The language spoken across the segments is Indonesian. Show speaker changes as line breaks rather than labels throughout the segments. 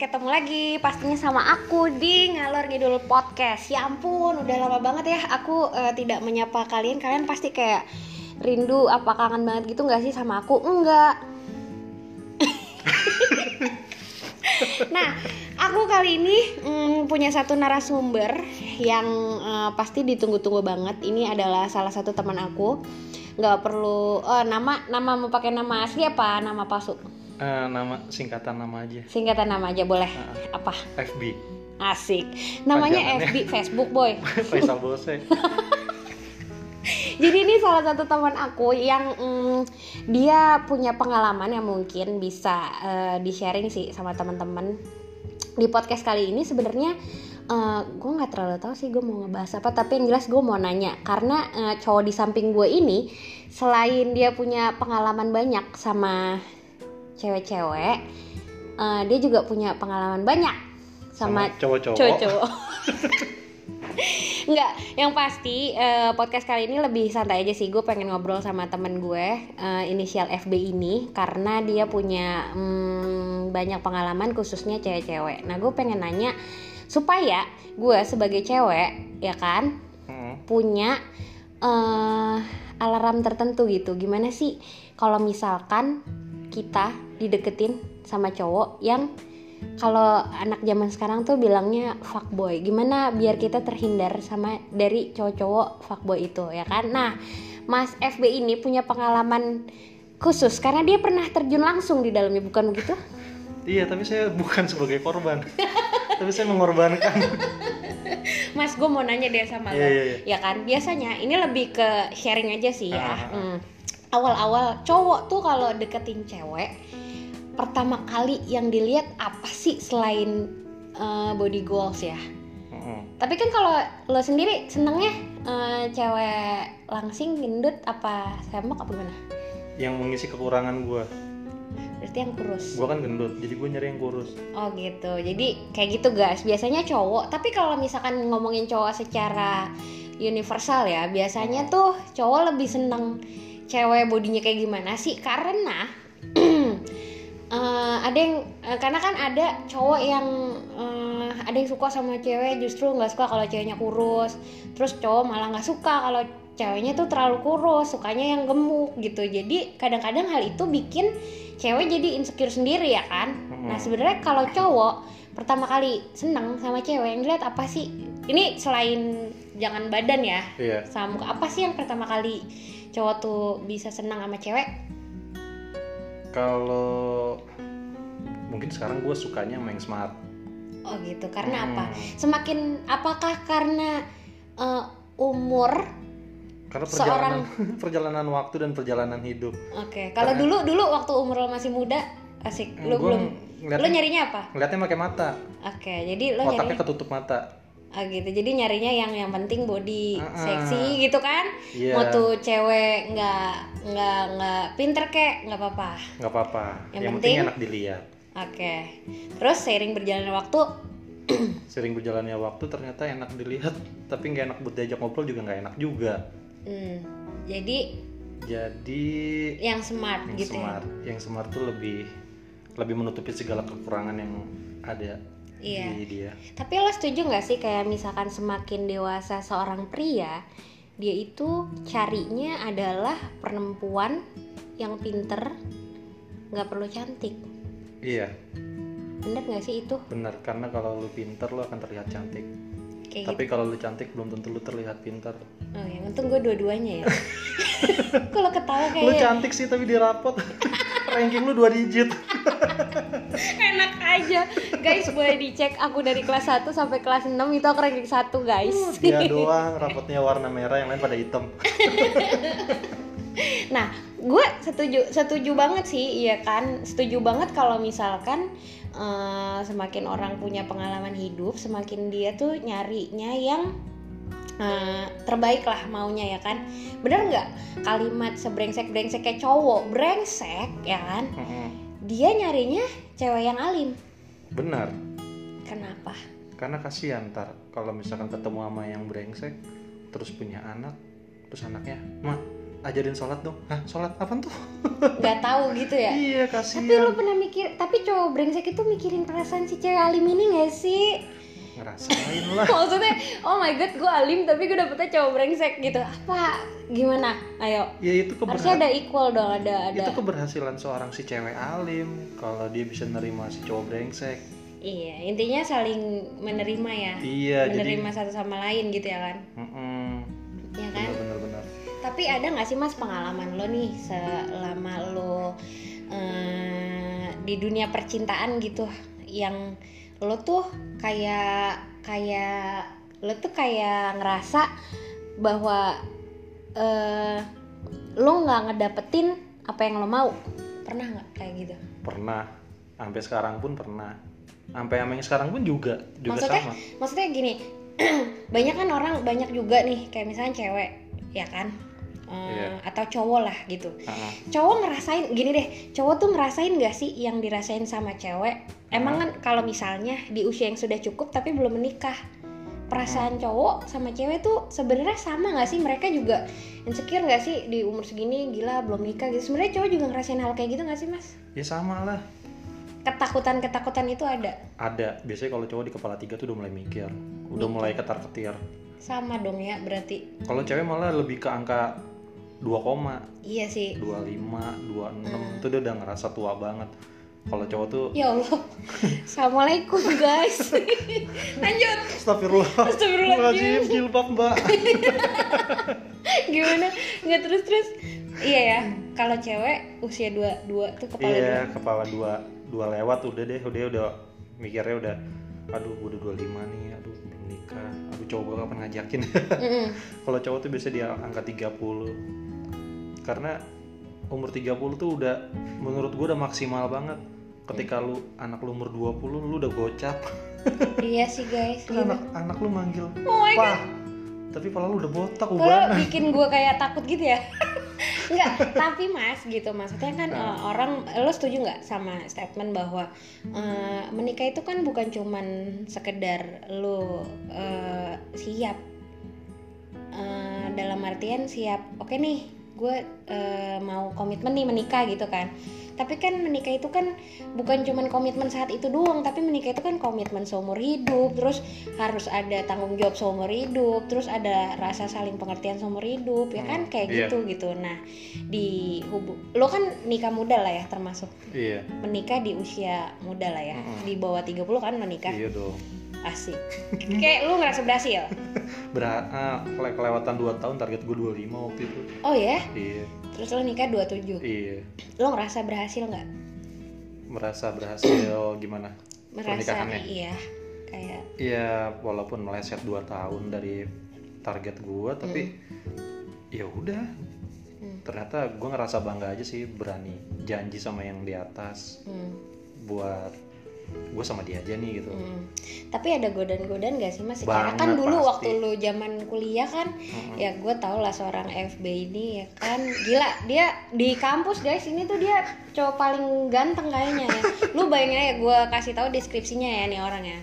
ketemu lagi pastinya sama aku di Ngalor Ngidul Podcast. Ya ampun, udah lama banget ya aku eh, tidak menyapa kalian. Kalian pasti kayak rindu apa kangen banget gitu nggak sih sama aku? Enggak. nah, aku kali ini mm, punya satu narasumber yang eh, pasti ditunggu-tunggu banget. Ini adalah salah satu teman aku. Nggak perlu oh, nama nama mau pakai nama asli apa nama palsu?
Eh, nama singkatan nama aja
Singkatan nama aja boleh.
Ah.
Apa?
FB
Asik. Namanya. FB Facebook Boy.
Faisal Bose
Jadi ini salah satu teman aku yang mm, dia punya pengalaman yang mungkin bisa eh, di-sharing sih sama teman-teman. Di podcast kali ini sebenarnya eh, gue nggak terlalu tahu sih gue mau ngebahas apa, tapi yang jelas gue mau nanya karena eh, cowok di samping gue ini selain dia punya pengalaman banyak sama cewek-cewek, eh, dia juga punya pengalaman banyak sama,
sama cowok-cowok
cowok-cowok. Enggak, yang pasti eh, podcast kali ini lebih santai aja sih. Gue pengen ngobrol sama temen gue eh, inisial FB ini karena dia punya mm, banyak pengalaman khususnya cewek-cewek. Nah, gue pengen nanya supaya gue sebagai cewek ya kan
Mm.
punya eh, alarm tertentu gitu. Gimana sih kalau misalkan kita dideketin sama cowok yang kalau anak zaman sekarang tuh bilangnya fuckboy. Gimana biar kita terhindar sama dari cowok-cowok fuckboy itu ya kan? Nah, Mas FB ini punya pengalaman khusus karena dia pernah terjun langsung di dalamnya bukan begitu?
iya tapi saya bukan sebagai korban tapi saya mengorbankan
Mas, gue mau nanya deh sama lo,
Iya, iya, iya.
ya kan? Biasanya ini lebih ke sharing aja sih ya.
Ah, ah, ah.
Hmm. Awal-awal cowok tuh kalau deketin cewek, pertama kali yang dilihat apa sih selain eh, body goals ya? Tapi kan kalau lo sendiri senengnya eh, cewek langsing, gendut, apa sembok apa gimana?
yang mengisi kekurangan gue
Berarti yang kurus.
gue kan gendut jadi gue nyari yang kurus
Oh gitu. Jadi kayak gitu guys. Biasanya cowok. Tapi kalau misalkan ngomongin cowok secara universal ya, biasanya tuh cowok lebih seneng cewek bodinya kayak gimana sih? Karena eh, ada yang eh, karena kan ada cowok yang eh, ada yang suka sama cewek justru nggak suka kalau ceweknya kurus. Terus cowok malah nggak suka kalau ceweknya tuh terlalu kurus, sukanya yang gemuk gitu. Jadi kadang-kadang hal itu bikin cewek jadi insecure sendiri ya kan. Nah
Mm.
sebenarnya kalau cowok pertama kali seneng sama cewek yang dilihat apa sih? Ini selain jangan badan ya,
iya
sama muka apa sih yang pertama kali cowok tuh bisa senang sama cewek?
kalau mungkin sekarang gue sukanya sama yang smart
Oh gitu. Karena
Hmm.
apa? Semakin apakah karena eh, umur?
karena
Seorang-
perjalanan perjalanan waktu dan perjalanan hidup
Oke. Kalau
Karena-
dulu dulu waktu umur lo masih muda, asik. Lo belum. Lo nyarinya apa?
ngeliatnya pakai mata
Oke. Jadi lo
otaknya
nyarinya.
ketutup mata
Ah gitu. Jadi nyarinya yang yang penting body
Ah, ah.
seksi gitu kan?
Iya.
Mau tuh cewek nggak nggak nggak pinter kek nggak apa-apa.
nggak apa-apa
Yang
yang,
penting-
penting enak dilihat
Oke. Terus seiring berjalannya waktu,
sering berjalannya waktu ternyata enak dilihat tapi nggak enak buat diajak ngobrol juga nggak enak juga
hmm, jadi
jadi
yang smart
yang
gitu
smart yang smart tuh lebih lebih menutupi segala kekurangan yang ada
Iya.
di dia.
Tapi lo setuju nggak sih kayak misalkan semakin dewasa seorang pria, dia itu carinya adalah perempuan yang pinter, nggak perlu cantik.
iya
Bener nggak sih itu?
benar karena kalau lu pinter lu akan terlihat cantik
Kayak
tapi kalau lu cantik belum tentu lu terlihat pinter
gitu. Oh ya, untung gue dua-duanya ya. Kalau ketawa
lu
kayak
cantik sih tapi di rapot ranking lu dua digit
enak aja. Guys, boleh dicek aku dari kelas 1 sampai kelas 6 itu aku ranking 1, guys.
dia doang rapotnya warna merah yang lain pada hitam
Nah, gue setuju setuju banget sih, iya kan? Setuju banget kalau misalkan eh, semakin orang punya pengalaman hidup, semakin dia tuh nyarinya yang eh, terbaik lah maunya ya kan? Bener nggak kalimat sebrengsek brengsek kayak cowok brengsek ya kan? Dia nyarinya cewek yang alim.
benar
Kenapa?
karena kasihan ntar kalau misalkan ketemu sama yang brengsek terus punya anak terus anaknya mah ajarin sholat dong hah sholat apa tuh
nggak tahu gitu ya
iya
tapi
kasihan
lu pernah mikir tapi cowok brengsek itu mikirin perasaan si cewek alim ini gak sih
ngerasain lah
maksudnya oh my god gue alim tapi gue dapetnya cowok brengsek gitu. Apa? Gimana? Ayo.
Ya itu
harusnya ada equal dong ada ada.
Itu keberhasilan seorang si cewek alim kalau dia bisa nerima si cowok brengsek.
Iya intinya saling menerima ya.
Iya jadi
menerima satu sama lain gitu ya kan?
Mm-mm.
ya kan?
bener bener
tapi ada nggak sih mas pengalaman lo nih selama lo eh, di dunia percintaan gitu yang lo tuh kayak kayak lo tuh kayak ngerasa bahwa eh lo nggak ngedapetin apa yang lo mau. Pernah nggak kayak gitu?
Pernah. Sampai sekarang pun pernah. Sampai yang sekarang pun juga juga
maksudnya
sama.
maksudnya gini banyak kan orang banyak juga nih kayak misalnya cewek ya kan Eh,
Iya.
atau cowok lah gitu.
Ah,
cowok ngerasain gini deh cowok tuh ngerasain gak sih yang dirasain sama cewek? Emang kan kalau misalnya di usia yang sudah cukup tapi belum menikah perasaan cowok sama cewek tuh sebenarnya sama gak sih? Mereka juga insecure gak sih? Di umur segini gila belum nikah gitu. Sebenarnya cowok juga ngerasain hal kayak gitu gak sih mas?
Ya sama lah.
Ketakutan ketakutan itu ada?
Ada. Biasanya kalau cowok di kepala tiga tuh udah mulai mikir. Udah mulai ketar ketir
sama dong ya berarti.
Kalau cewek malah lebih ke angka 2 koma
iya sih
25, 26
Hmm.
itu dia udah ngerasa tua banget. Kalau cowok tuh
ya Allah assalamualaikum guys lanjut
Astagfirullah.
Astagfirullahaladzim.
jilbab, Mbak.
gimana nggak terus terus iya ya kalau cewek usia dua dua tuh kepala dua
iya, kepala dua dua lewat udah deh, udah udah mikirnya udah aduh gue udah 25 nih, aduh belum nikah. Aduh cowok gue kapan ngajakin.
Mm-mm.
Kalau cowok tuh biasa di angka 30. Karena umur 30 tuh udah menurut gue udah maksimal banget. Ketika lu anak lu umur 20 lu udah gocap.
iya sih guys
Terus anak anak lu manggil
oh my god
Pak, tapi pala lu udah botak ubanan.
bikin gue kayak takut gitu ya Enggak, tapi mas gitu maksudnya kan
Nah.
eh, orang lo setuju nggak sama statement bahwa eh, menikah itu kan bukan cuman sekedar lo eh, siap Eh, dalam artian siap oke nih gue eh, mau komitmen nih menikah gitu kan tapi kan menikah itu kan bukan cuman komitmen saat itu doang tapi menikah itu kan komitmen seumur hidup terus harus ada tanggung jawab seumur hidup terus ada rasa saling pengertian seumur hidup ya kan
Hmm,
kayak
iya.
gitu gitu nah di hubu lo kan nikah muda lah ya termasuk
Iya,
menikah di usia muda lah ya
Mm-mm.
di bawah 30 kan menikah
iya dong.
Asik kayak lu ngerasa berhasil
Berat, ah, kele- kelewatan 2 tahun target gue 25 waktu itu.
oh ya
Iya,
terus lo nikah 27
iya.
lo ngerasa berhasil nggak
Merasa berhasil gimana?
merasa iya kayak
Iya, walaupun meleset 2 tahun dari target gue, tapi ya udah.
Hmm.
Ternyata gue ngerasa bangga aja sih berani janji sama yang di atas
hmm,
buat gue sama dia aja nih gitu.
hmm. tapi ada godaan-godaan gak sih mas secara kan dulu
pasti.
waktu lu zaman kuliah kan
Mm-mm.
ya gue tau lah seorang FB ini ya kan gila dia di kampus guys ini tuh dia cowok paling ganteng kayaknya ya lu bayangin aja gue kasih tahu deskripsinya ya nih orangnya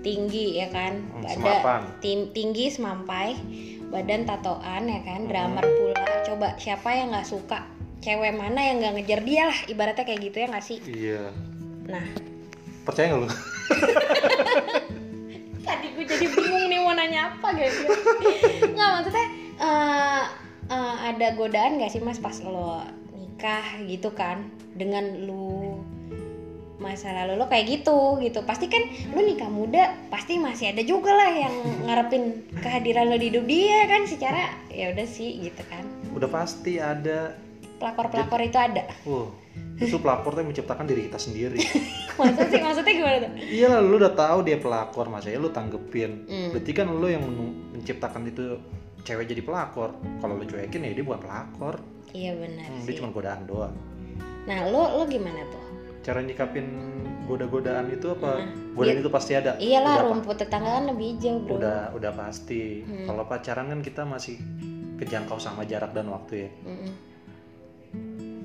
tinggi ya kan
Hmm,
badan
semapan.
tim- tinggi semampai badan tatoan ya kan drummer pula coba siapa yang nggak suka cewek mana yang nggak ngejar dia lah ibaratnya kayak gitu ya nggak sih
Iya.
nah
Percaya nggak lu?
tadi gue jadi bingung nih mau nanya apa guys. Nggak maksudnya eh, eh, ada godaan gak sih mas pas lo nikah gitu kan? Dengan lu masa lalu lo kayak gitu gitu. Pasti kan lu nikah muda pasti masih ada juga lah yang ngarepin kehadiran lo di hidup dia kan? Secara ya udah sih gitu kan.
Udah pasti ada.
pelakor pelakor itu ada.
Wah, itu pelakor tuh menciptakan diri kita sendiri.
maksudnya sih maksudnya gimana tuh
Iya lah, lu udah tahu dia pelakor, masa ya lu tanggepin.
Hmm.
Berarti kan lu yang men- menciptakan itu cewek jadi pelakor. Kalau lu cuekin ya dia bukan pelakor.
iya benar
Hmm,
sih
dia cuma godaan doang.
nah lo lo gimana tuh
Cara nyikapin goda-godaan itu apa?
Hmm.
Godaan itu pasti ada.
iyalah
udah,
rumput tetangga kan lebih hijau bro
udah udah pasti.
Hmm.
Kalau pacaran kan kita masih kejangkau sama jarak dan waktu ya.
Mm-mm.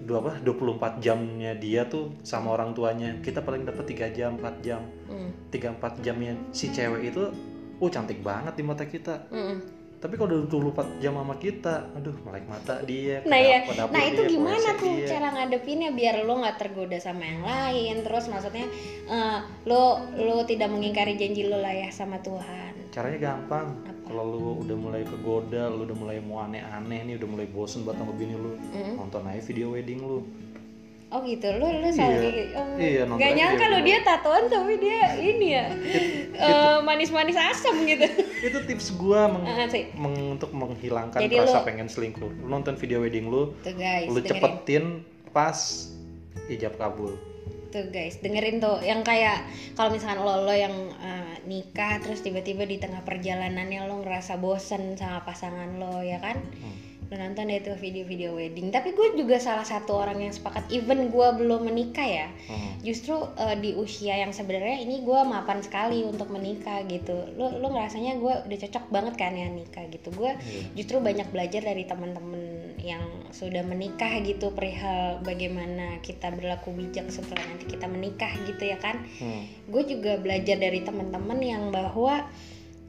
Dua apa? 24 jamnya dia tuh sama orang tuanya. Kita paling dapat 3 jam, 4 jam.
Mm.
3 4 jamnya si cewek itu oh cantik banget di mata kita.
Mm-mm.
Tapi kalau udah 24 jam sama kita aduh melek mata dia
Nah ya,
dapur
nah itu
dia,
gimana tuh
dia.
cara ngadepinnya biar lo nggak tergoda sama yang lain, terus maksudnya eh, lo lo tidak mengingkari janji lo lah ya sama Tuhan.
caranya gampang kalau lu udah mulai kegoda lu udah mulai mau aneh-aneh nih udah mulai bosen buat sama bini lu
Mm.
nonton aja video wedding lu
Oh gitu, lo lo selalu
Iya.
kayak gitu. Oh,
Iya,
Gak nyangka lo dia tatoan tapi dia ini ya eh, manis-manis asam gitu.
itu tips gua meng-
Ah, sih.
meng- untuk menghilangkan
Jadi
rasa
lu-
pengen selingkuh lu nonton video wedding lu
Tuh guys,
lu
dengerin.
cepetin pas ijab kabul
Tuh guys, dengerin tuh yang kayak kalau misalkan lo lo yang eh, nikah terus tiba-tiba di tengah perjalanannya lo ngerasa bosen sama pasangan lo ya kan?
Hmm.
Lo nonton deh tuh video-video wedding. Tapi gue juga salah satu orang yang sepakat even gue belum menikah ya.
Hmm.
Justru eh, di usia yang sebenarnya ini gue mapan sekali untuk menikah gitu. Lo lo ngerasanya gue udah cocok banget kan ya nikah gitu. Gue
Iya.
justru banyak belajar dari teman-teman yang sudah menikah gitu perihal bagaimana kita berlaku bijak setelah nanti kita menikah gitu ya kan
Hmm.
gue juga belajar dari teman-teman yang bahwa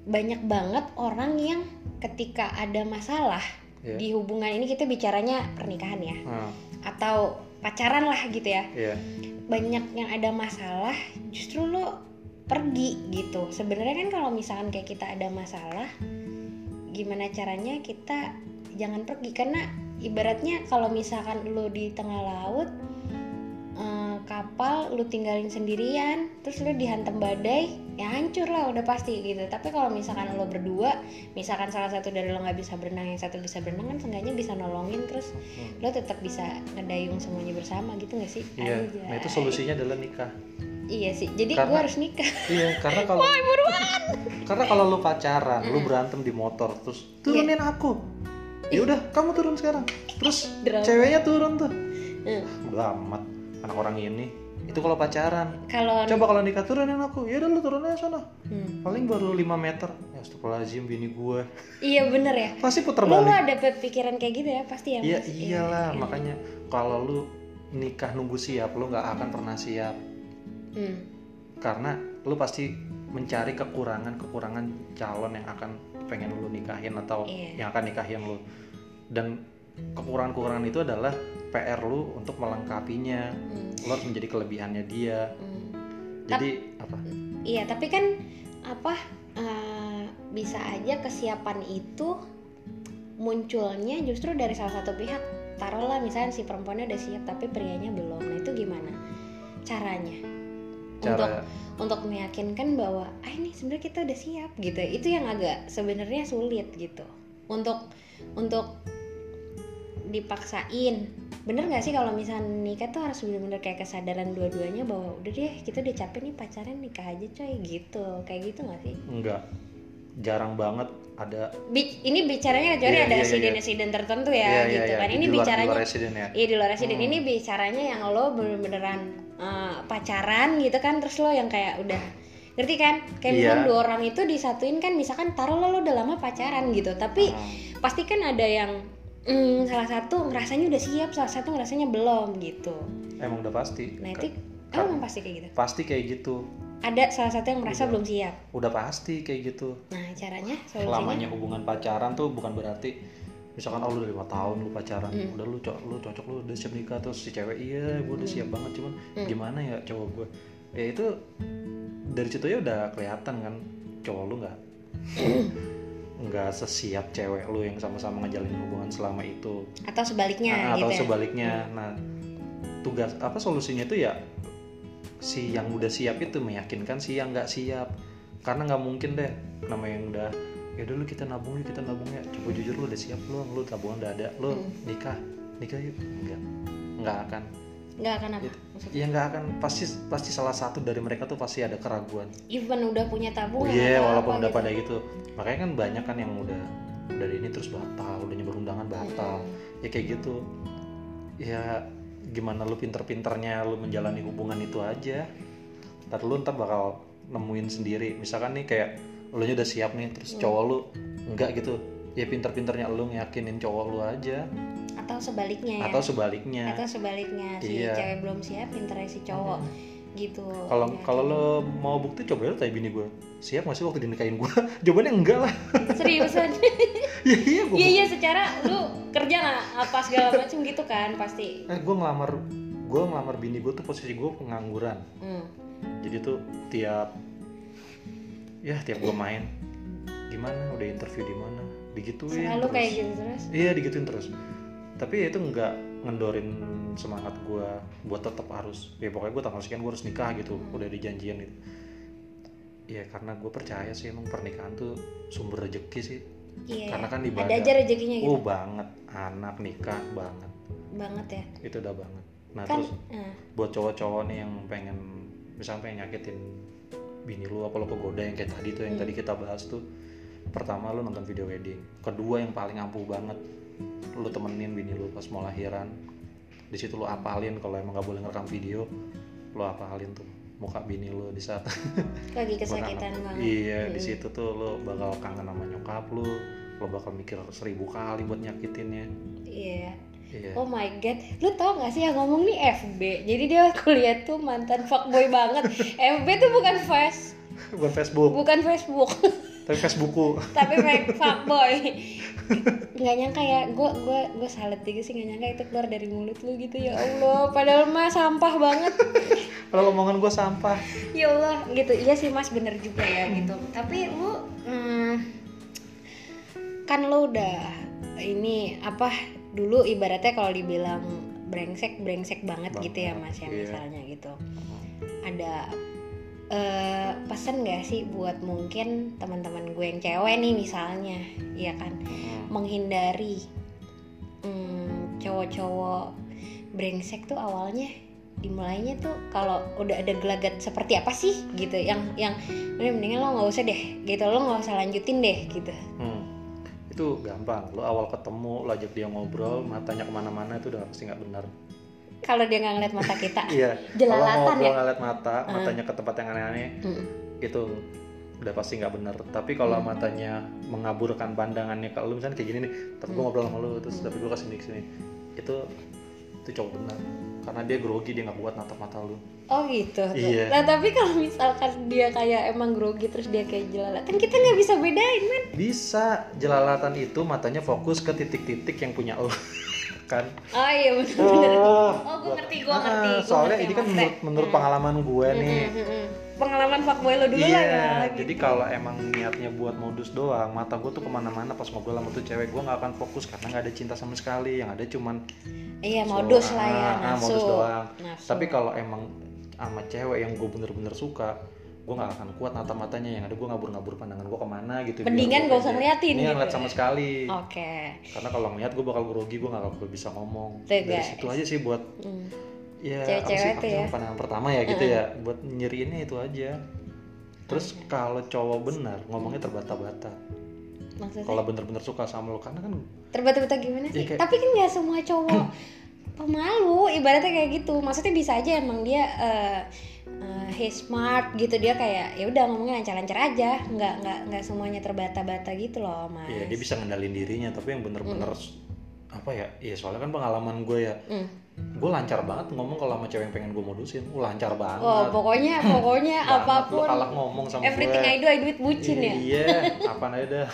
banyak banget orang yang ketika ada masalah
Iya.
di hubungan ini kita bicaranya pernikahan ya
Hmm.
atau pacaran lah gitu ya
Iya.
banyak yang ada masalah justru lo pergi gitu sebenarnya kan kalau misalkan kayak kita ada masalah gimana caranya kita jangan pergi karena ibaratnya kalau misalkan lo di tengah laut eh, kapal lu tinggalin sendirian terus lu dihantam badai ya hancur lah udah pasti gitu tapi kalau misalkan lo berdua misalkan salah satu dari lo nggak bisa berenang yang satu bisa berenang kan seenggaknya bisa nolongin terus
Hmm.
lo tetap bisa ngedayung semuanya bersama gitu gak sih
Iya.
Anjay.
Nah itu solusinya adalah nikah.
Iya sih, jadi gue harus nikah.
Iya, karena kalau karena kalau lu pacaran, lu berantem di motor, terus turunin aku. Ya udah, kamu turun sekarang. Terus
Drama.
ceweknya turun tuh.
Hmm.
Udah amat anak orang ini. Itu kalau pacaran.
Kalau
Coba kalau nikah turunin aku. Ya udah lu turun aja sana.
Hmm.
Paling baru 5 meter. Ya astagfirullahaladzim bini gue.
iya bener ya.
Pasti puter balik.
ada pikiran kayak gitu ya pasti ya.
Iya
Mas?
iyalah,
iya.
makanya kalau lu nikah nunggu siap, lu nggak akan pernah siap.
Hmm.
karena lu pasti mencari kekurangan-kekurangan calon yang akan pengen lu nikahin atau
Iya.
yang akan nikahin lu dan kekurangan-kekurangan itu adalah PR lu untuk melengkapinya
Hmm.
lu harus menjadi kelebihannya dia
Hmm.
jadi apa
Iya, tapi kan apa eh, bisa aja kesiapan itu munculnya justru dari salah satu pihak. Taruhlah misalnya si perempuannya udah siap tapi prianya belum. Nah, itu gimana caranya? Untuk
cara
untuk meyakinkan bahwa ah ini sebenarnya kita udah siap gitu. Itu yang agak sebenarnya sulit gitu. Untuk untuk dipaksain. Bener nggak sih kalau misalnya nikah tuh harus bener-bener kayak kesadaran dua-duanya bahwa udah deh kita udah capek nih pacaran nikah aja coy gitu. Kayak gitu nggak sih?
Enggak jarang banget ada
Bi- ini bicaranya kecuali
Iya,
ada
iya, iya,
insiden-insiden tertentu ya
Iya, iya,
gitu
iya,
kan. Ini
luar- di
bicaranya
luar residen ya.
Iya di luar residen
Hmm.
ini bicaranya yang lo bener-beneran eh, pacaran gitu kan terus lo yang kayak udah ngerti kan? Kayak
Iya.
misalkan dua orang itu disatuin kan misalkan taruh lo, lo udah lama pacaran gitu. Tapi
Hmm.
pasti kan ada yang mm, salah satu ngerasanya udah siap salah satu ngerasanya belum gitu.
Emang udah pasti.
Nah
Ka-
itu emang emang pasti kayak gitu?
pasti kayak gitu.
Ada salah satu yang merasa belum siap?
Udah pasti kayak gitu.
Nah caranya solusinya?
Lamanya hubungan pacaran tuh bukan berarti misalkan oh lu udah lima tahun lu pacaran
Hmm.
udah lu co- lu cocok lu udah siap nikah terus si cewek iya gue udah siap banget cuman
Hmm.
gimana ya cowok gue ya itu dari situ ya udah kelihatan kan cowok lu nggak nggak sesiap cewek lu yang sama-sama ngejalin hubungan selama itu.
Atau sebaliknya
Nah,
gitu
atau
ya?
sebaliknya. Nah tugas apa solusinya itu ya si yang udah siap itu meyakinkan si yang nggak siap. Karena nggak mungkin deh nama yang udah ya dulu kita nabung yuk kita nabung ya. Coba jujur lu udah siap belum? Lu tabungan udah ada lu
Hmm.
nikah nikah yuk. Enggak nggak akan
nggak akan apa
Gitu.
maksudnya?
ya nggak akan. Pasti pasti salah satu dari mereka tuh pasti ada keraguan.
Even udah punya
oh
tabungan
iya
atau
walaupun
apa
udah
gitu.
pada gitu. Makanya kan banyak kan yang udah udah ini terus batal udah nyebar undangan batal.
Mm-mm.
ya kayak gitu. Ya gimana lu pinter-pinternya lu menjalani hubungan itu aja. Ntar lu ntar bakal nemuin sendiri. Misalkan nih kayak lu nya udah siap nih terus cowok lu enggak gitu. Ya pinter-pinternya lu ngeyakinin cowok lu aja
atau sebaliknya ya
atau sebaliknya
atau sebaliknya si
Iya.
cewek belum siap pinternya si cowok gitu
kalau
Ya,
kalau lo mau bukti coba lu tanya bini gue siap gak sih waktu dinikahin gue jawabannya enggak lah
seriusan
Iya iya gue.
Iya iya secara lu kerja nggak apa segala macam gitu kan pasti.
Eh gue ngelamar gue ngelamar bini gue tuh posisi gue pengangguran.
Hmm.
Jadi tuh tiap ya tiap gue main gimana udah interview di mana digituin
Selalu
terus.
kayak gitu terus.
Iya digituin terus. Tapi itu nggak ngendorin semangat gue buat tetap harus ya pokoknya gue tanggal sekian gue harus nikah gitu udah dijanjian gitu. Iya karena gue percaya sih emang pernikahan tuh sumber rezeki sih.
Iya.
Karena kan
Ada
ibadah.
aja rezekinya gitu.
Oh banget anak nikah banget
Banget ya.
itu udah banget. Nah
Kan
terus
eh,
buat cowok-cowok nih yang pengen misalnya pengen nyakitin bini lu apa lo kegoda yang kayak tadi tuh yang
Hmm.
tadi kita bahas tuh pertama lu nonton video wedding kedua yang paling ampuh banget lu temenin bini lu pas mau lahiran. Di situ lu apalin kalau emang gak boleh ngerekam video lu apalin tuh muka bini lu di saat
lagi kesakitan banget.
iya di
Mm-mm.
situ tuh lu bakal kangen sama nyokap lu lu bakal mikir seribu kali buat nyakitinnya.
Iya.
iya.
Oh my god, lu tau gak sih yang ngomong nih FB Jadi dia kuliah tuh mantan fuckboy banget. FB tuh bukan face,
bukan Facebook.
Bukan Facebook.
Tapi Facebookku
Tapi fuckboy Gak nyangka ya, gue gue gue salut juga sih gak nyangka itu keluar dari mulut lu gitu ya Allah. Padahal mah sampah banget.
Kalau omongan gue sampah.
Ya Allah gitu, iya sih mas bener juga ya gitu. Tapi lu, hmm, kan lu udah ini apa dulu ibaratnya kalau dibilang brengsek brengsek banget gitu ya mas ya
Iya.
misalnya gitu. Ada eh, pesan gak sih buat mungkin teman-teman gue yang cewek nih misalnya ya kan
Hmm.
menghindari hmm, cowok-cowok brengsek tuh awalnya dimulainya tuh kalau udah ada gelagat seperti apa sih gitu yang yang "Udah, mendingan lo nggak usah deh gitu lo nggak usah lanjutin deh gitu
Hmm. Itu gampang. Lo awal ketemu, lo ajak dia ngobrol, matanya ke mana-mana itu udah pasti nggak benar.
Kalau dia nggak ngeliat mata kita
Iya. Kalau
Jelalatan
ngobrol
ya?
ngeliat mata, matanya ke tempat yang aneh-aneh,
Hmm.
itu udah pasti nggak benar. Tapi kalau matanya mengaburkan pandangannya ke lo, misalnya kayak gini nih, tapi gue ngobrol sama lo, terus tapi gue ke sini ke sini, itu itu cowok benar. Karena dia grogi, dia nggak kuat natap mata lo.
oh gitu
Iya.
nah tapi kalau misalkan dia kayak emang grogi terus dia kayak jelalatan kita nggak bisa bedain men
Bisa jelalatan itu matanya fokus ke titik-titik yang punya lo, kan?
oh iya bener-bener
Oh,
oh gue ngerti gue
Ah,
ngerti gua
soalnya
ngerti
ini kan menurut, menurut pengalaman gue nih.
pengalaman fuckboy lo dulu
iya
lah ya gitu.
jadi kalau emang niatnya buat modus doang mata gue tuh ke mana-mana pas ngobrol sama tuh cewek gue nggak akan fokus karena nggak ada cinta sama sekali. Yang ada cuman
iya modus
so-
lah ya
ah, ah,
nafsu
modus doang.
Nafsu.
tapi kalau emang sama cewek yang gue bener-bener suka gue nggak akan kuat nata matanya yang ada gue ngabur-ngabur pandangan gue ke mana gitu
Mendingan gak usah ngeliatin
Iya,
gitu
ngeliat sama sekali
oke
karena kalau ngeliat gue bakal grogi gue nggak bakal bisa ngomong
Tuh,
dari
guys.
situ aja sih buat
Hmm.
ya
Cewek-cewek
sih
ya.
pandangan pertama ya gitu ya buat nyeriinnya itu aja terus kalau cowok benar ngomongnya terbata-bata kalau bener-bener suka sama lo karena kan
terbata-bata gimana sih?
Iya, kayak-
Tapi kan nggak semua cowok pemalu, ibaratnya kayak gitu. Maksudnya bisa aja emang dia eh eh, he smart gitu dia kayak ya udah ngomongnya lancar-lancar aja, nggak nggak nggak semuanya terbata-bata gitu loh mas.
ya dia bisa ngendalin dirinya tapi yang bener-bener apa ya ya soalnya kan pengalaman gue ya
Hmm.
Gue lancar banget ngomong kalau sama cewek yang pengen gue modusin gue lancar banget
Oh pokoknya pokoknya
Banget. Lu
apa pun
kalah ngomong sama
everything
gue
I do I do it bucin ya.
iya apa aja dah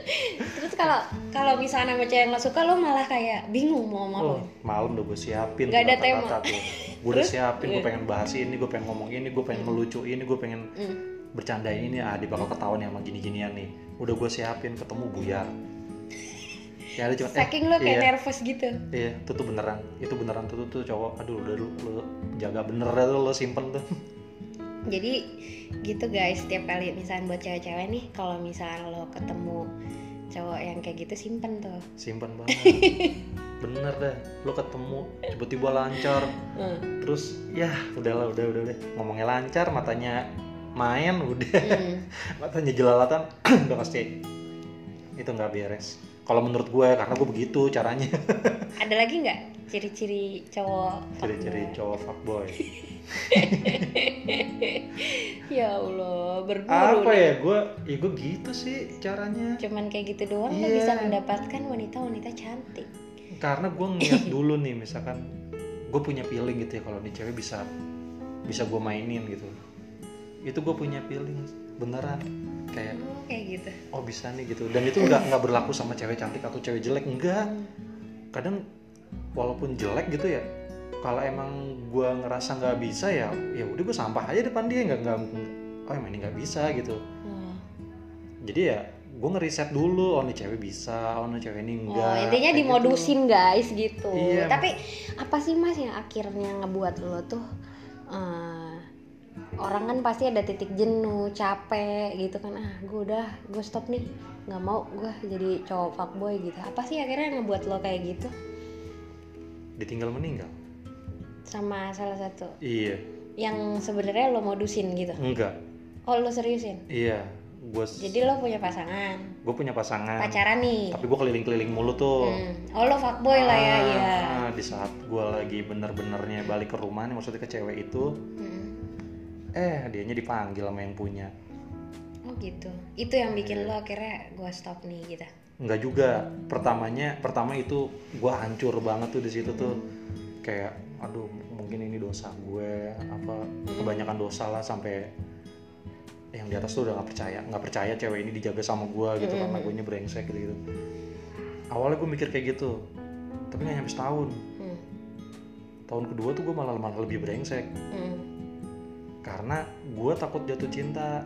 Terus kalau kalau misalnya sama cewek yang lo suka lo malah kayak bingung mau ngomong
Oh, malam udah gue siapin tuh
ada
kata-kata
tema.
tuh. Gue udah siapin, gue
Iya.
pengen bahas ini, gue pengen ngomong ini, gue pengen ngelucu ini, gue pengen
Hmm.
bercandain ini, ah dia bakal ketahuan ya sama gini-ginian nih. Udah gue siapin, ketemu buyar. Ya ada cuma
Saking lo kayak
iya,
nervous gitu.
Iya, itu tuh beneran. Itu beneran tuh tuh, tuh cowok. Aduh, udah lu, lu jaga bener tuh lo simpen tuh.
Jadi gitu guys, setiap kali misalnya buat cewek-cewek nih, kalau misalnya lo ketemu cowok yang kayak gitu simpen tuh.
Simpen banget. bener dah. Lo ketemu, tiba-tiba lancar.
Hmm.
Terus ya udahlah, udah udah udah. Ngomongnya lancar, matanya main, udah.
Hmm.
matanya jelalatan udah pasti itu nggak beres kalau menurut gue karena gue begitu caranya
Ada lagi nggak ciri-ciri cowok?
ciri-ciri
fuckboy?
cowok fuckboy
Ya Allah, berburu.
apa
nih.
ya gue ya gue gitu sih caranya
Cuman kayak gitu doang lo
Iya.
bisa mendapatkan wanita-wanita cantik.
karena gue ngeliat dulu nih misalkan gue punya feeling gitu ya kalau nih cewek bisa bisa gue mainin gitu itu gue punya feeling beneran kayak
Oh, kayak gitu.
oh bisa nih gitu dan itu nggak nggak berlaku sama cewek cantik atau cewek jelek enggak kadang walaupun jelek gitu ya kalau emang gua ngerasa nggak bisa ya ya udah gue sampah aja depan dia nggak nggak oh emang ini nggak bisa gitu
Hmm.
jadi ya gue ngeriset dulu oh nih cewek bisa oh nih cewek ini enggak
Oh, intinya
Kayak
dimodusin guys gitu.
Iya.
Tapi apa sih mas yang akhirnya ngebuat lo tuh eh, orang kan pasti ada titik jenuh, capek gitu kan. Ah, gue udah, gue stop nih, nggak mau gue jadi cowok fuckboy gitu. Apa sih akhirnya ngebuat lo kayak gitu?
ditinggal meninggal
Sama salah satu
iya
yang sebenarnya lo modusin gitu.
enggak
Oh lo seriusin?
iya gue
Jadi lo punya pasangan,
gue punya pasangan
pacaran nih.
tapi gue keliling-keliling mulu tuh
Hmm. Oh lo fuckboy lah ya,
Ah,
iya.
ah, di saat gue lagi bener-benernya balik ke rumah nih maksudnya ke cewek itu
Hmm.
Eh dianya dipanggil sama yang punya
Oh gitu. Itu yang bikin lo akhirnya gue stop nih gitu.
Enggak juga pertamanya pertama itu gue hancur banget tuh di situ tuh kayak aduh mungkin ini dosa gue apa kebanyakan dosa lah sampai yang di atas tuh udah nggak percaya nggak percaya cewek ini dijaga sama gue gitu karena gue nya brengsek gitu gitu awalnya gue mikir kayak gitu tapi nggak nyampe setahun
Hmm.
tahun kedua tuh gue malah malah lebih brengsek
Hmm.
Karena gue takut jatuh cinta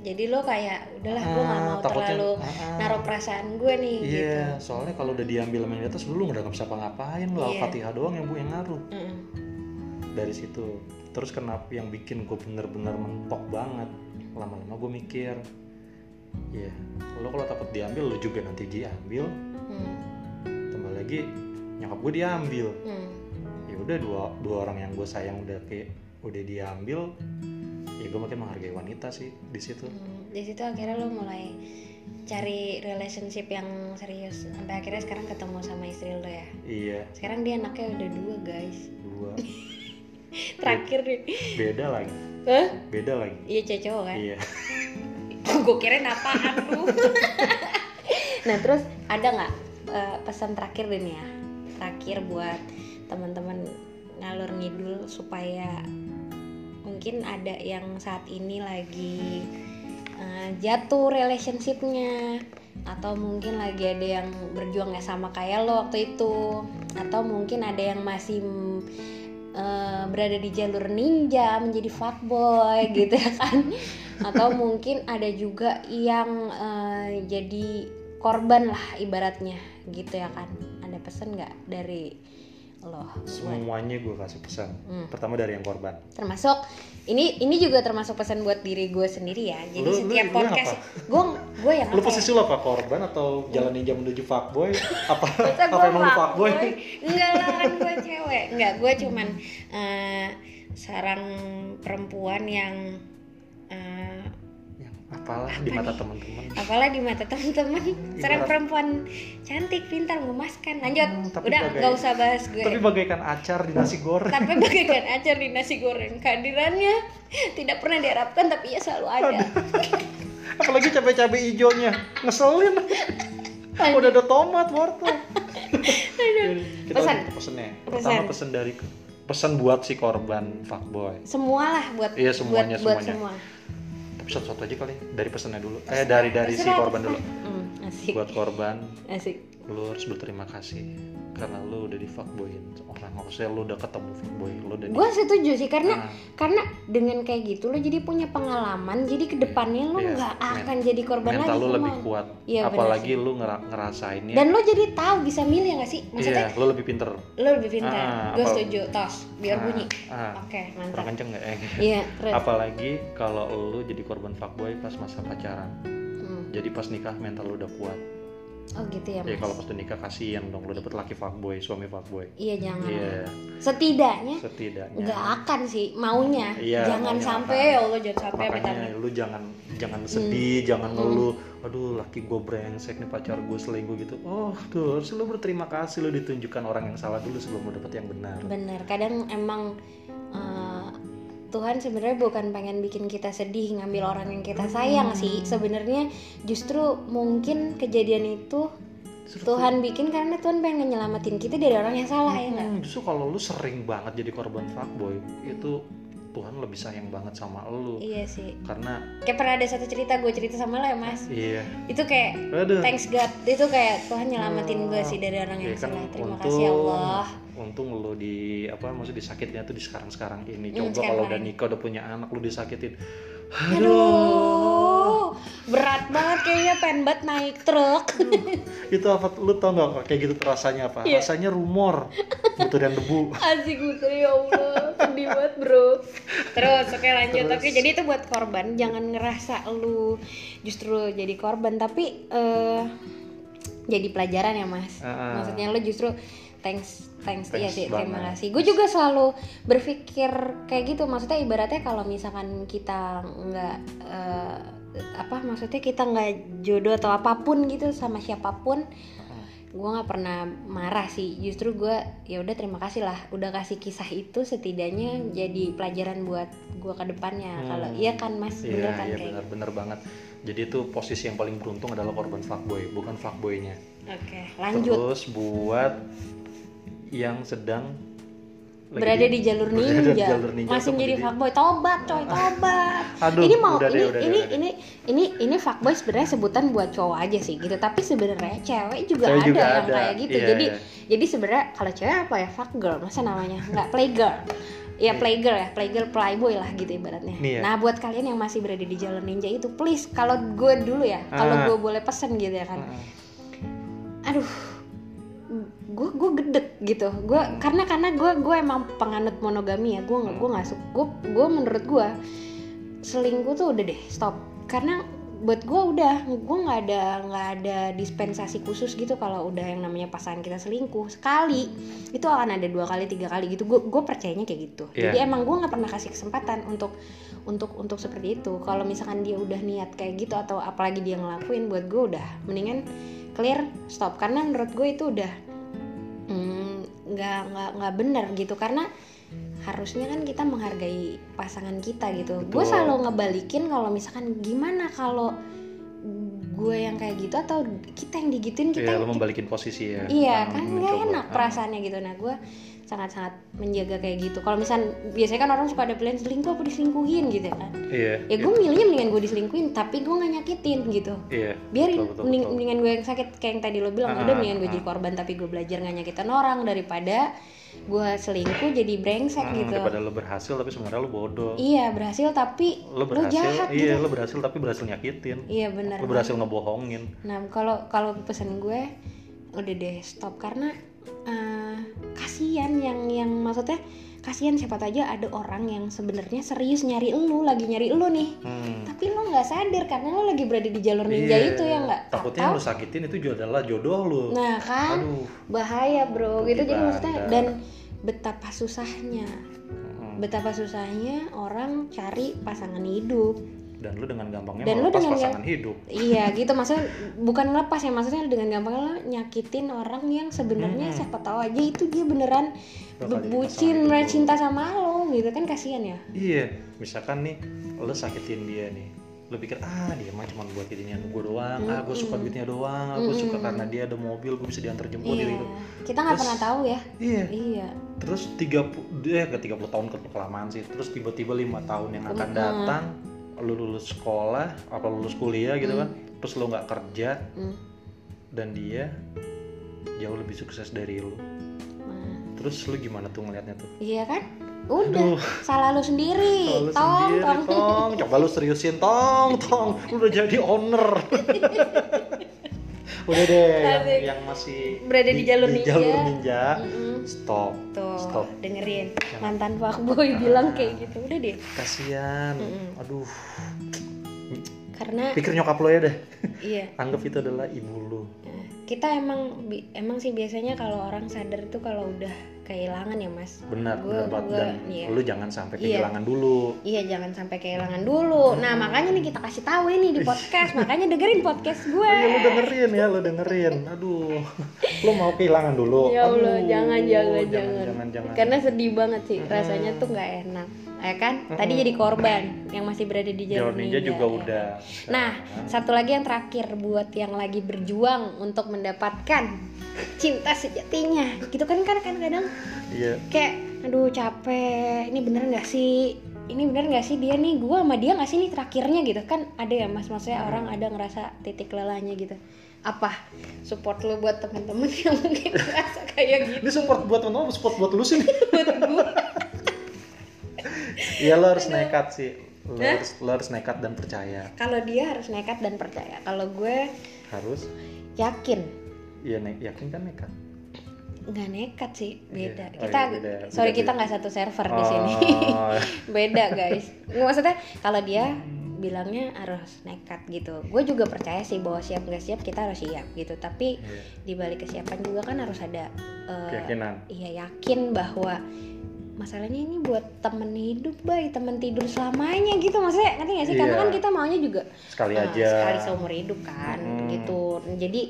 Jadi lo kayak udahlah gue nggak
Ah,
mau
takutnya-
terlalu
ah, ah.
naruh perasaan gue nih
Iya,
gitu.
soalnya kalau udah diambil sama di atas lu udah nggak bisa apa-ngapain, lu
Iya.
Al-Fatihah doang yang bu yang ngaruh
Mm.
dari situ. Terus kenapa yang bikin gue bener-bener mentok banget? Lama-lama gue mikir, ya lo kalau takut diambil lo juga nanti diambil,
Hmm.
tambah lagi nyokap gue diambil.
Hmm.
Ya udah dua dua orang yang gue sayang udah kayak udah diambil, ya gue makin menghargai wanita sih di situ.
Hmm. Di situ akhirnya lo mulai cari relationship yang serius sampai akhirnya sekarang ketemu sama istri lo ya.
Iya,
Sekarang dia anaknya udah dua guys.
dua
Terakhir nih.
beda lagi,
Hah?
beda lagi.
Iya cewek cowok kan?
Iya.
gue kirain apaan lu nah terus ada nggak eh, pesan terakhir deh nih ya terakhir buat teman-teman ngalur ngidul supaya mungkin ada yang saat ini lagi eh, jatuh relationshipnya atau mungkin lagi ada yang berjuang nggak sama kayak lo waktu itu atau mungkin ada yang masih eh, berada di jalur ninja menjadi fuckboy gitu ya kan? Atau mungkin ada juga yang eh, jadi korban lah ibaratnya gitu ya kan? Ada pesan nggak dari lo
Semuanya gue kasih pesan.
Hmm.
Pertama dari yang korban.
termasuk ini ini juga termasuk pesan buat diri gue sendiri ya jadi
Lu-
setiap
lu
podcast gue gue yang
Lu
apa ya?
posisi lu apa korban atau jalan ninja menuju fuckboy? Apa apa emang fuckboy?
Enggak lah kan gue cewek Enggak gue cuman eh, Seorang perempuan yang
Yang apalah di mata teman-teman.
Apalah di mata teman-teman Seorang perempuan cantik, pintar, memuaskan Lanjut,
Hmm, tapi
udah nggak usah bahas gue
Tapi bagaikan acar di nasi goreng.
Tapi bagaikan acar di nasi goreng Kehadirannya tidak pernah diharapkan tapi ia selalu ada
Apalagi cabai-cabai hijaunya. Ngeselin. Udah ada tomat, wortel. Kita
Pesan.
pesennya. Pertama
Pesan.
pesan dari pesan buat si korban fuckboy.
Semua lah buat,
Iya, semuanya,
buat, buat
semuanya.
semua
Tapi satu-satu aja kali dari pesannya dulu. Eh dari dari si korban dulu.
Hmm, Asik,
Buat korban
asik
lu harus berterima kasih karena lu udah di fuckboyin orang. Maksudnya lu udah ketemu fuckboy lu udah di
Gue setuju sih karena
Ah.
karena dengan kayak gitu lo jadi punya pengalaman jadi ke depannya lo
Iya,
nggak
men-
akan jadi korban
mental
lagi
lu lebih kuat.
Benar
apalagi lu ngera ngerasainnya
dan lo jadi tahu bisa milih ya nggak sih? Maksudnya
iya lu lebih pinter.
Lo lebih pintar
Ah,
gue
apa-
setuju tos biar
Ah,
bunyi.
ah.
oke
kurang
mantap
kenceng nggak eh
iya terus.
Apalagi kalau lu jadi korban fuckboy pas masa pacaran.
Hmm.
jadi pas nikah mental lu udah kuat
oh gitu ya
ya
mas.
kalau pas udah nikah kasihan dong lu dapet laki fuckboy suami fuckboy.
Iya jangan.
Iya.
Setidaknya.
Setidaknya.
Nggak akan sih maunya.
Iya,
jangan sampai ya Allah jangan sampai
makanya lu jangan jangan sedih jangan ngeluh. Aduh laki gue brengsek nih pacar gue selingkuh gitu. Oh tuh harus lu berterima kasih lu ditunjukkan orang yang salah dulu sebelum lu dapet yang benar.
Bener kadang emang eh, Tuhan sebenarnya bukan pengen bikin kita sedih ngambil orang yang kita sayang sih. Sebenarnya justru mungkin kejadian itu Tuhan bikin karena Tuhan pengen nyelamatin kita dari orang yang salah ya nggak?
Hmm, justru kalau lu sering banget jadi korban fuckboy itu Tuhan lebih sayang banget sama lu.
Iya sih.
Karena
kayak pernah ada satu cerita gue cerita sama lo ya mas.
Iya.
Itu kayak
aduh.
thanks God itu kayak Tuhan nyelamatin gue sih dari orang yang
Iya kan,
salah. Terima
untung,
kasih Allah.
untung lu di apa maksud disakitnya tuh di sekarang sekarang ini.
Hmm,
coba kalau udah nikah udah punya anak lu disakitin.
Aduh berat banget kayaknya pengen banget naik truk.
Itu apa? Lu tau nggak kayak gitu rasanya apa?
Iya.
rasanya rumor. Butiran debu.
Asik betul ya Allah. Sedih banget bro. Terus oke lanjut.
Terus.
Oke jadi itu buat korban. Jangan ngerasa lu justru jadi korban. Tapi eh jadi pelajaran ya mas.
Ah.
Maksudnya lu justru thanks Thanks, iya
Thanks
sih terima kasih. Gue juga selalu berpikir kayak gitu. Maksudnya ibaratnya kalau misalkan kita nggak eh, apa maksudnya kita nggak jodoh atau apa pun gitu sama siapa pun gue nggak pernah marah sih. Justru gue ya udah terima kasih lah. Udah kasih kisah itu setidaknya jadi pelajaran buat gue ke depannya.
Hmm.
kalau iya kan mas? Bener
iya
kan
iya
kayak
benar benar banget. Jadi itu posisi yang paling beruntung adalah korban fuckboy bukan fuckboynya.
Gitu. oke lanjut.
Terus buat yang sedang lagi
berada di jalur
berada di
ninja,
jalur ninja
masih menjadi fuckboy. Tobat coy tobat.
Aduh,
ini mau
deh,
ini
udah deh,
ini,
udah deh.
ini ini ini fuckboy sebenarnya sebutan buat cowok aja sih gitu. Tapi sebenarnya cewek juga
Cewek
ada
juga
yang
ada,
kayak gitu.
Iya,
jadi
iya.
jadi sebenarnya kalau cewek apa ya? Fuck girl masa namanya? Nggak playgirl. Ya playgirl ya playgirl playboy lah gitu ibaratnya.
Nih ya.
nah buat kalian yang masih berada di jalur ninja itu please kalau gue dulu ya kalau
Ah.
gue boleh pesen gitu ya kan.
Heeh.
aduh gue gue gedek gitu. Gue karena karena gue gue emang penganut monogami ya. Gue nggak gue nggak suka gue gue menurut gue selingkuh tuh udah deh stop. Karena buat gue udah gue nggak ada nggak ada dispensasi khusus gitu kalau udah yang namanya pasangan kita selingkuh. Sekali itu akan ada dua kali tiga kali gitu. Gue gue percayanya kayak gitu.
Iya.
jadi emang gue nggak pernah kasih kesempatan untuk untuk untuk seperti itu. Kalau misalkan dia udah niat kayak gitu atau apalagi dia ngelakuin buat gue udah mendingan clear stop. Karena menurut gue itu udah mm, nggak nggak nggak benar gitu. Karena harusnya kan kita menghargai pasangan kita gitu. Gue selalu ngebalikin kalau misalkan gimana kalau gue yang kayak gitu atau kita yang digituin kita
Iya, lo membalikin posisi ya.
Iya
Nah,
kan nggak enak
Ah.
perasaannya gitu. Nah gue sangat-sangat menjaga kayak gitu kalau misal biasanya kan orang suka ada pilihan selingkuh apa diselingkuhin gitu kan
Iya.
ya gue milihnya mendingan gue diselingkuhin tapi gue nggak nyakitin gitu
Iya.
biarin
betul, betul,
mending-
betul.
mendingan gue yang sakit kayak yang tadi lo bilang
Ah,
udah mendingan gue
ah.
jadi korban tapi gue belajar nggak nyakitin orang daripada gue selingkuh jadi brengsek
Hmm,
gitu
Daripada lo berhasil tapi sebenarnya lo bodoh.
iya berhasil tapi
Lo
lo
berhasil,
jahat
iya
gitu
lo berhasil tapi berhasil nyakitin.
iya benar
Lo berhasil ngebohongin.
Nah, kalau kalau pesan gue udah deh stop karena eh, kasihan yang yang maksudnya kasihan siapa aja ada orang yang sebenarnya serius nyari lu lagi nyari lu nih
Hmm.
tapi lo nggak sadar karena lo lagi berada di jalur ninja
Iya.
itu ya nggak
Takutnya
Atau-
yang lo sakitin itu juga adalah jodoh lo.
nah kan
Aduh.
bahaya bro gitu jadi maksudnya dan betapa susahnya
Hmm.
betapa susahnya orang cari pasangan hidup
Dan lo dengan gampangnya
Dan
melepas
dengan
pasangan hidup.
iya gitu. Maksudnya bukan ngelepas ya maksudnya dengan gampang lo nyakitin orang yang sebenarnya
Hmm.
siapa tahu aja itu dia beneran
Bakal
bucin
hidup.
cinta sama lo gitu kan kasihan ya.
Iya, misalkan nih lo sakitin dia nih, lo pikir ah dia mah cuma buat ginian gue doang, ah gue suka duitnya doang, ah gue suka karena dia ada mobil, gue bisa diantar jemput
iya
gitu.
kita nggak pernah tahu ya.
Iya,
iya.
Terus tiga eh ke 30 tahun ke kelamaan sih, terus tiba-tiba lima tahun yang akan datang, lo lulus sekolah, apa lulus kuliah gitu kan, terus lo nggak kerja
Hmm.
dan dia jauh lebih sukses dari lo,
Nah,
terus lo gimana tuh ngelihatnya tuh?
iya kan udah
Aduh.
salah lu sendiri
lu
tong
sendiri,
tong
tong. Coba lu seriusin, tong, tong. Lu udah jadi owner. udah deh, yang,
Asik.
yang masih
Berada di jalur ninja.
jalur ninja,
Mm-mm.
Stop,
tuh
stop.
dengerin mantan fuckboy bilang kayak gitu udah deh
Kasian,
Mm-mm.
aduh.
karena
Pikir nyokap lo ya deh.
iya
Anggap itu adalah ibu lu.
Nah, kita emang emang sih biasanya kalau orang sadar tuh kalau udah kehilangan ya mas
Benar,
Gua-
benar banget.
gua-
Dan
iya.
lu jangan sampai
Iya.
kehilangan dulu.
iya jangan sampai kehilangan dulu nah makanya nih kita kasih tahu ini di podcast makanya dengerin podcast gue
Oh iya, lu dengerin ya, lu dengerin. Aduh, lu mau kehilangan dulu.
ya allah
Aduh,
jangan jangan jangan,
jangan, jangan.
karena sedih banget sih rasanya tuh nggak enak ya kan? Tadi jadi korban yang masih berada di jalur
Jalur ninja juga
ya
udah.
Nah, satu lagi yang terakhir buat yang lagi berjuang untuk mendapatkan cinta sejatinya. Gitu kan kan kadang-kadang
Iya.
kayak aduh capek, ini bener nggak sih? ini bener nggak sih dia nih? Gue sama dia nggak sih nih terakhirnya? Gitu kan ada ya mas. Maksudnya orang ada ngerasa titik lelahnya gitu. Apa? Support lu buat temen-temen yang mungkin ngerasa kayak gitu
ini support buat teman-teman apa support buat lu sih.
Buat gue
Iya lo harus nekat sih. Lo harus, lo harus nekat dan percaya.
kalau dia harus nekat dan percaya kalau gue
Harus.
yakin
Iya ne yakin kan nekat.
nggak nekat sih beda
Iya. Oh,
kita
iya, beda.
sorry
Beda,
kita nggak satu server di sini
Oh,
beda guys maksudnya kalau dia bilangnya harus nekat gitu gue juga percaya sih bahwa siap nggak siap kita harus siap gitu tapi
Iya.
di balik kesiapan juga kan harus ada eh,
Keyakinan.
iya yakin bahwa masalahnya ini buat temen hidup bay temen tidur selamanya gitu maksudnya ngerti nggak sih karena
Iya.
kan kita maunya juga
Sekali
eh,
aja.
sekali seumur hidup kan
Mm.
gitu jadi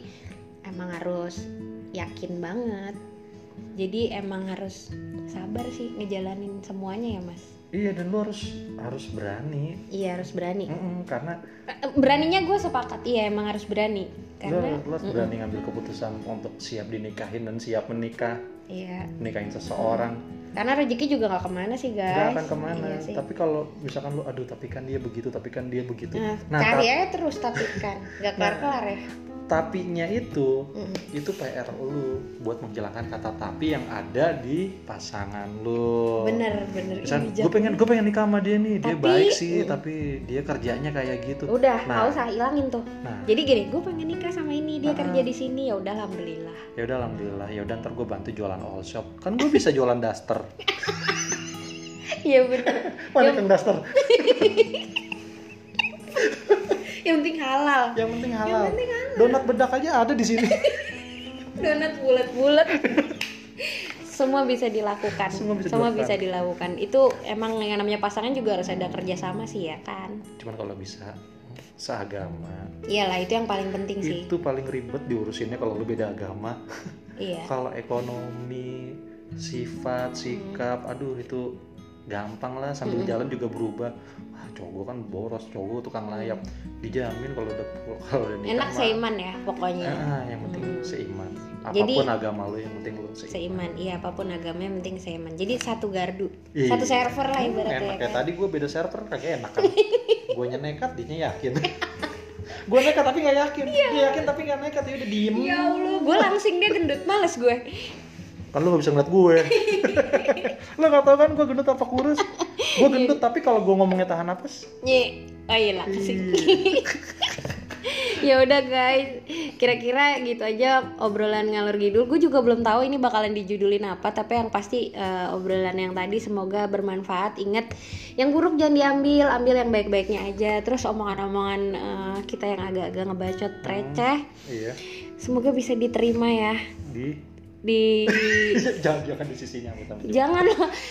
emang harus yakin banget jadi emang harus sabar sih ngejalanin semuanya ya mas
Iya dan lo harus harus berani.
iya harus berani
Mm-mm, karena
Eh, beraninya gue sepakat iya emang harus berani karena
lo harus berani ngambil keputusan untuk siap dinikahin dan siap menikah,
iya
nikahin seseorang.
karena rezeki juga nggak ke mana sih guys
Gak akan ke mana.
iya sih.
Tapi kalau misalkan lo aduh tapi kan dia begitu, tapi kan dia begitu.
nah,
Nah,
cari aja terus tapi kan nggak kelar kelar ya
tapinya itu
Mm.
itu PR lu buat menghilangkan kata tapi yang ada di pasangan lu.
bener bener
Misal, gue pengen gue pengen nikah sama dia nih, dia
Tapi-
baik sih,
Mm.
tapi dia kerjanya kayak gitu.
udah
Nah.
usah hilangin tuh
Nah,
jadi gini gue pengen nikah sama ini dia
Ah.
kerja di sini ya udah alhamdulillah
ya udah alhamdulillah, ya udah ntar gue bantu jualan all shop. Kan gue bisa jualan daster.
iya bener
Mana kang daster?
yang penting halal.
Yang penting halal.
penting
Donat bedak aja ada di sini.
donat bulat-bulat. Semua bisa dilakukan.
Semua bisa dilakukan.
bisa dilakukan. Itu emang yang namanya pasangan juga harus ada kerjasama sih ya kan?
Cuman kalau bisa seagama.
Iyalah itu yang paling penting sih.
Itu paling ribet diurusinnya kalau lu beda agama.
iya.
Kalau ekonomi sifat sikap aduh itu gampang lah sambil jalan juga berubah. Wah cowok gua kan boros cowok gua tukang layap. Dijamin kalau udah kalau udah nikah
enak
mah,
seiman ya pokoknya.
Ah, yang penting
Hmm.
seiman.
Jadi-
apa pun agama lu yang penting lu seiman,
seiman iya apa pun agamanya yang penting seiman. Jadi satu gardu
Iya.
satu server lah
Hmm,
ibaratnya
enak
ya
kayak
kan?
tadi gue beda server kagak enak kan? Gue nekat dia yakin. Gue nekat tapi nggak yakin. Dia yakin tapi nggak nekat ya udah diem.
Ya allah gue langsing dia gendut males gue
kan lu gak bisa ngeliat gue lu gak tau kan gue gendut apa kurus gue gendut tapi kalau gue ngomongnya tahan napas
Nye, oh iya lah.
Iya.
ya udah guys, kira-kira gitu aja obrolan ngalur ngidul. Gue juga belum tahu ini bakalan dijudulin apa, tapi yang pasti eh, obrolan yang tadi semoga bermanfaat. Ingat, yang buruk jangan diambil, ambil yang baik-baiknya aja. Terus omongan-omongan eh, kita yang agak-agak ngebacot receh,
iya
semoga bisa diterima ya
di
di
jangan jangan di sisinya
jangan.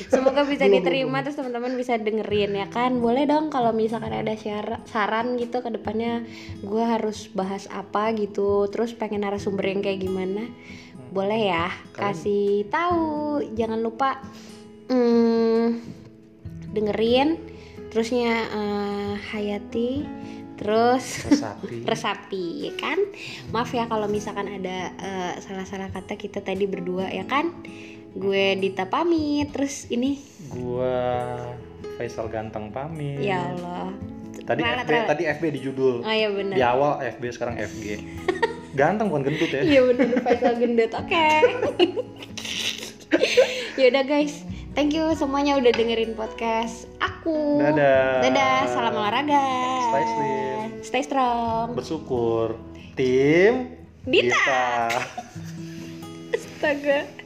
Semoga bisa
Belum,
diterima terus teman-teman bisa dengerin ya kan? Boleh dong kalau misalkan ada syara- saran gitu ke depannya gue harus bahas apa gitu terus pengen narasumber yang kayak gimana. Boleh ya? Kasih tahu. Jangan lupa mm, dengerin. Terusnya eh, hayati terus
resapi.
Resapi ya kan? Maaf ya kalau misalkan ada eh, salah-salah kata kita tadi berdua ya kan? Gue Dita pamit terus ini?
Gua Faisal ganteng pamit.
Ya Allah.
Tadi
Ralat,
FB
ralat.
tadi FB di judul
oh ya bener.
Di awal FB sekarang FG ganteng bukan gendut ya?
Iya bener Faisal gendut. Oke. Ya udah guys thank you semuanya udah dengerin podcast aku
Dadah.
dadah salam olahraga
Stay slim.
stay strong
bersyukur tim
Dita.
Dita.
astaga